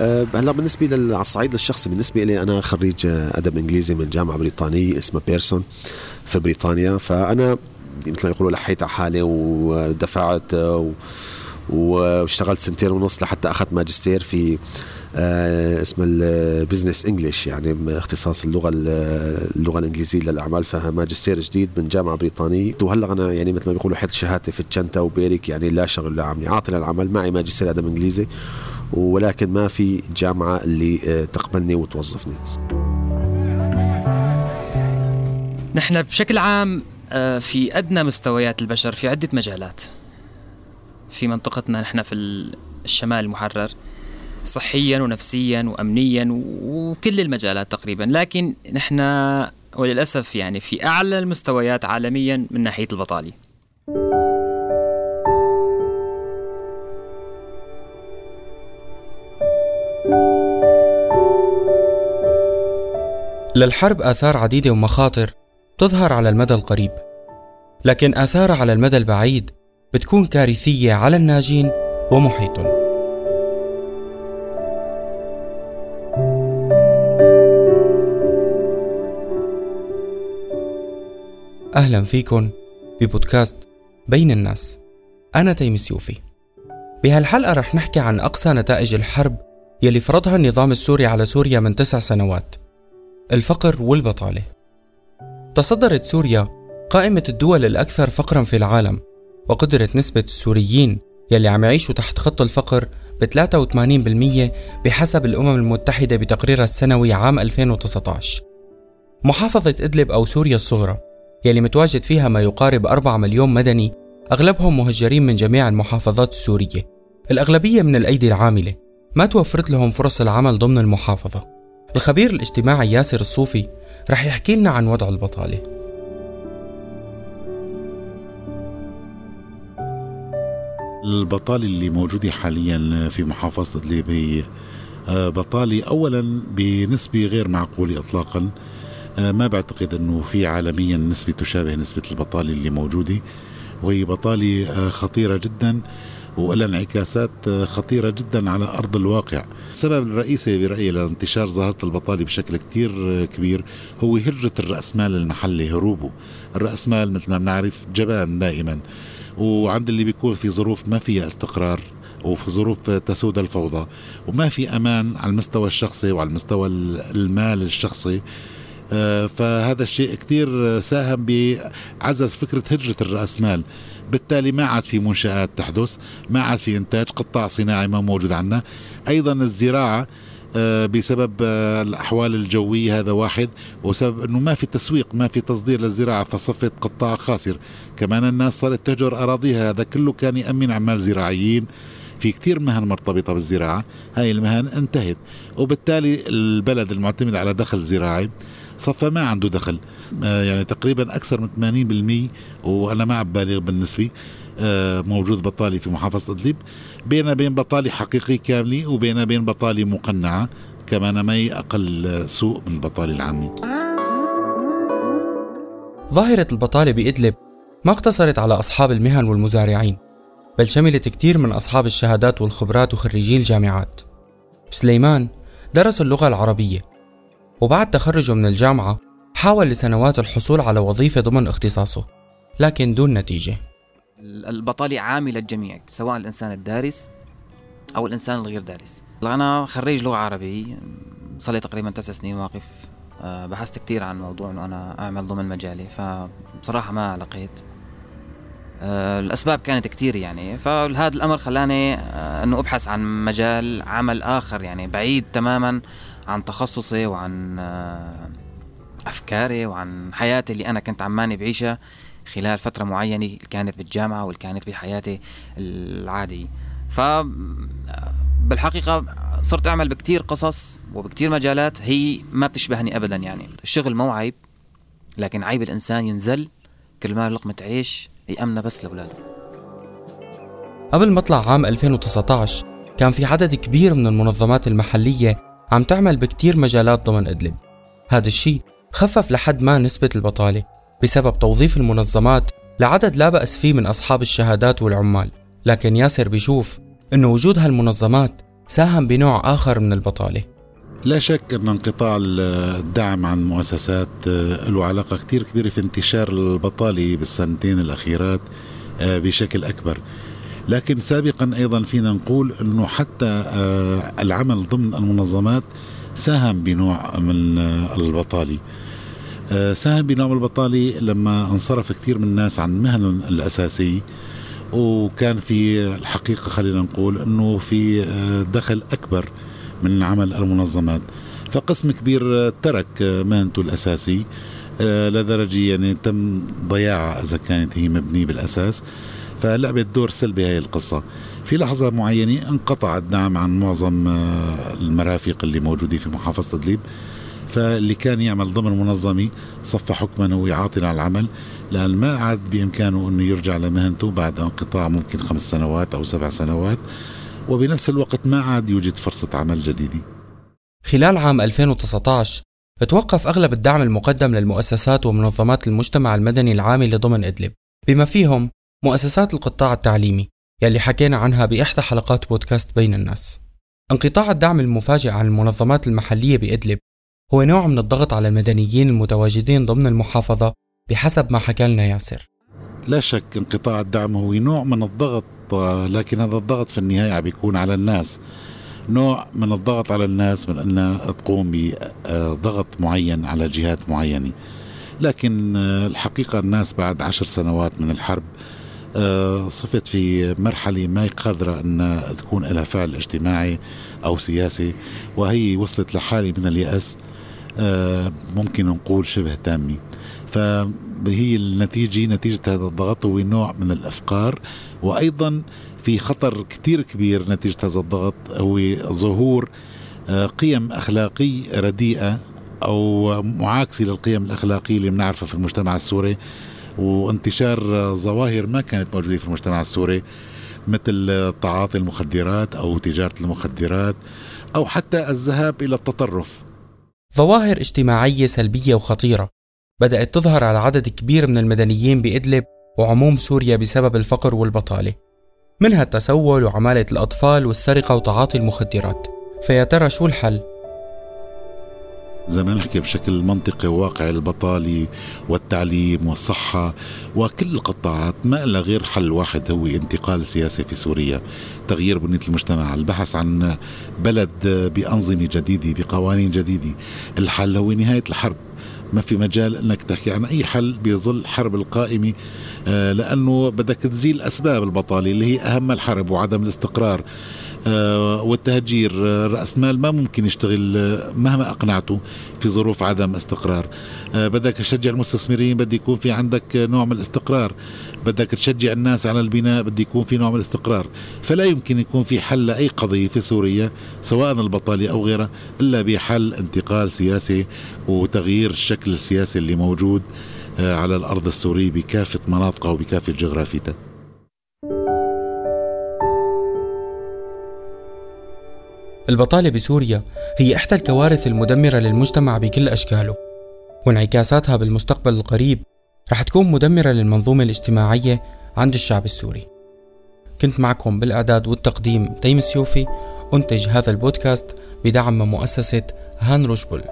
أه هلا بالنسبة لل... على الصعيد الشخصي بالنسبة لي أنا خريج أدب إنجليزي من جامعة بريطانية اسمها بيرسون في بريطانيا. فأنا مثل ما يقولوا لحيت على حالي ودفعت و... واشتغلت سنتين ونص لحتى أخذت ماجستير في آه اسمه ال business English يعني اختصاص اللغة اللغة الإنجليزية للأعمال. فيها ماجستير جديد من جامعة بريطانية. وهلأ أنا يعني مثل ما بيقولوا حط شهادتي في الشنتا وبيرك يعني لا شغل لا عملي عاطل العمل معي ماجستير أدب إنجليزي. ولكن ما في جامعة اللي آه، تقبلني وتوظفني. نحن بشكل عام آه، في أدنى مستويات البشر في عدة مجالات. في منطقتنا نحن في الشمال المحرر صحيا ونفسيا وامنيا وكل المجالات تقريبا. لكن نحن وللأسف يعني في أعلى المستويات عالميا من ناحية البطالة. للحرب آثار عديدة ومخاطر تظهر على المدى القريب لكن آثارها على المدى البعيد بتكون كارثية على الناجين ومحيطهم. أهلا فيكن ببودكاست بين الناس. أنا تيم سيوفي بهالحلقة رح نحكي عن أقصى نتائج الحرب يلي فرضها النظام السوري على سوريا من تسع سنوات. الفقر والبطالة. تصدرت سوريا قائمة الدول الأكثر فقرا في العالم وقدرت نسبة السوريين يلي عم يعيشوا تحت خط الفقر ب 83% بحسب الأمم المتحدة بتقريرها السنوي عام 2019 محافظة إدلب أو سوريا الصغرى يلي متواجد فيها ما يقارب 4 مليون مدني أغلبهم مهجرين من جميع المحافظات السورية. الأغلبية من الأيدي العاملة. ما توفرت لهم فرص العمل ضمن المحافظة. الخبير الاجتماعي ياسر الصوفي رح يحكي لنا عن وضع البطالة. البطالة اللي موجودة حاليا في محافظة إدلب آه، بطالة أولا بنسبة غير معقولة إطلاقا. آه، ما بعتقد أنه في عالميا نسبة تشابه نسبة البطالة اللي موجودة وهي بطالة آه، خطيرة جدا. ولها انعكاسات خطيرة جدا على أرض الواقع. السبب الرئيسي برأيي لانتشار ظاهرة البطالة بشكل كتير كبير هو هجرة الرأسمال المحلي هروبه الرأسمال مثل ما بنعرف جبان دائما. وعند اللي بيكون في ظروف ما فيها استقرار وفي ظروف تسود الفوضى. وما في أمان على المستوى الشخصي وعلى المستوى المال الشخصي. فهذا الشيء كثير ساهم بعزز فكرة هجرة الرأسمال بالتالي ما عاد في منشآت تحدث ما عاد في إنتاج قطاع صناعي ما موجود عندنا أيضا الزراعة آه، بسبب آه، الأحوال الجوية هذا واحد وسبب إنه ما في تسويق ما في تصدير للزراعة فصفت قطاع خاسر. كمان الناس صارت تهجر أراضيها هذا كله كان يأمن أعمال زراعيين. في كثير مهن مرتبطة بالزراعة هاي المهن انتهت. وبالتالي البلد المعتمد على دخل زراعي صفى ما عنده دخل. آه، يعني تقريبا أكثر من 80% وأنا ما بالغ بالنسبة آه، موجود بطالي في محافظة إدلب. بيننا بين بطالي حقيقي كاملة وبيننا بين بطالي مقنعة كمان ما أقل سوء من البطالة العامة. ظاهرة البطالة بإدلب ما اقتصرت على أصحاب المهن والمزارعين بل شملت كثير من أصحاب الشهادات والخبرات وخريجي الجامعات. سليمان درس اللغة العربية. وبعد تخرجه من الجامعة حاول لسنوات الحصول على وظيفة ضمن اختصاصه لكن دون نتيجة. البطالة عاملة الجميع سواء الإنسان الدارس أو الإنسان الغير دارس. أنا خريج لغة عربية صار لي تقريبا تسع سنين واقف. آه، بحثت كثير عن موضوع إنه أنا أعمل ضمن مجالي فبصراحة ما لقيت. آه، الأسباب كانت كثير يعني فهذا الأمر خلاني آه، إنه أبحث عن مجال عمل آخر يعني بعيد تماما عن تخصصي وعن أفكاري وعن حياتي اللي أنا كنت عماني بعيشها خلال فترة معينة كانت بالجامعة واللي كانت بحياتي العادية. ف بالحقيقة صرت أعمل بكتير قصص وبكتير مجالات هي ما بتشبهني أبدا يعني. الشغل مو عيب لكن عيب الإنسان ينزل كل ما لقمة عيش يأمنها بس لأولاده. قبل مطلع عام 2019 كان في عدد كبير من المنظمات المحلية عم تعمل بكتير مجالات ضمن إدلب. هذا الشيء خفف لحد ما نسبة البطالة بسبب توظيف المنظمات لعدد لا بأس فيه من أصحاب الشهادات والعمال. لكن ياسر بيشوف أنه وجود هالمنظمات ساهم بنوع آخر من البطالة. لا شك أن انقطاع الدعم عن المؤسسات آه، له علاقة كثير كبيرة في انتشار البطالة بالسنتين الأخيرات آه، بشكل أكبر. لكن سابقا أيضا فينا نقول أنه حتى آه، العمل ضمن المنظمات ساهم بنوع من البطالة. ساهم بنوع من البطالة لما انصرف كثير من الناس عن مهنهم الأساسية وكان في الحقيقة خلينا نقول أنه في دخل أكبر من عمل المنظمات. فقسم كبير ترك مهنته الأساسي آه، لدرجة يعني تم ضياعها إذا كانت هي مبنية بالأساس. فلعبت دور سلبي هاي القصة. في لحظة معينة انقطع الدعم عن معظم آه، المرافق اللي موجودين في محافظة إدلب فاللي كان يعمل ضمن منظمة صف حكما هو يعاطل على العمل لأن ما عاد بإمكانه أنه يرجع لمهنته بعد انقطاع ممكن خمس سنوات أو سبع سنوات. وبنفس الوقت ما عاد يوجد فرصة عمل جديدة. خلال عام 2019 توقف أغلب الدعم المقدم للمؤسسات ومنظمات المجتمع المدني العامل ضمن إدلب. بما فيهم مؤسسات القطاع التعليمي يلي حكينا عنها بإحدى حلقات بودكاست بين الناس. انقطاع الدعم المفاجئ عن المنظمات المحلية بإدلب هو نوع من الضغط على المدنيين المتواجدين ضمن المحافظة بحسب ما حكى لنا ياسر. لا شك انقطاع الدعم هو نوع من الضغط لكن هذا الضغط في النهاية بيكون على الناس. نوع من الضغط على الناس من أن تقوم بضغط معين على جهات معينة. لكن الحقيقة الناس بعد عشر سنوات من الحرب صفت في مرحلة ما قادرة أن تكون لها فعل اجتماعي أو سياسي وهي وصلت لحالة من اليأس ممكن نقول شبه تامة. فهي النتيجة نتيجة هذا الضغط هو نوع من الأفكار. وأيضا في خطر كتير كبير نتيجة هذا الضغط هو ظهور آه، قيم أخلاقية رديئة أو معاكسة للقيم الأخلاقية اللي بنعرفها في المجتمع السوري. وانتشار ظواهر ما كانت موجودة في المجتمع السوري مثل تعاطي المخدرات أو تجارة المخدرات أو حتى الذهاب إلى التطرف. ظواهر اجتماعية سلبية وخطيرة. بدأت تظهر على عدد كبير من المدنيين بإدلب وعموم سوريا بسبب الفقر والبطالة. منها التسول وعمالة الأطفال والسرقة وتعاطي المخدرات. فيا ترى شو الحل؟ إذا بدنا نحكي بشكل منطقي وواقعي البطالة والتعليم والصحة وكل القطاعات ما لها غير حل واحد هو انتقال سياسي في سوريا تغيير بنية المجتمع البحث عن بلد بأنظمة جديدة بقوانين جديدة. الحل هو نهاية الحرب. ما في مجال إنك تحكي عن أي حل بظل حرب القائمة آه، لأنه بدك تزيل أسباب البطالة اللي هي أهم الحرب وعدم الاستقرار. والتهجير آه، رأس مال ما ممكن يشتغل آه، مهما أقنعته في ظروف عدم استقرار. بدك تشجع المستثمرين بدي يكون في عندك نوع من الاستقرار. بدك تشجع الناس على البناء بدي يكون في نوع من الاستقرار. فلا يمكن يكون في حل لأي قضية في سوريا سواء البطالة أو غيرها إلا بحل انتقال سياسي وتغيير الشكل السياسي اللي موجود على الأرض السورية بكافة مناطقها وبكافة جغرافيتها. البطالة بسوريا هي إحدى الكوارث المدمرة للمجتمع بكل أشكاله وانعكاساتها بالمستقبل القريب رح تكون مدمرة للمنظومة الاجتماعية عند الشعب السوري. كنت معكم بالإعداد والتقديم تيم السيوفي أنتج هذا البودكاست بدعم مؤسسة هان روشبول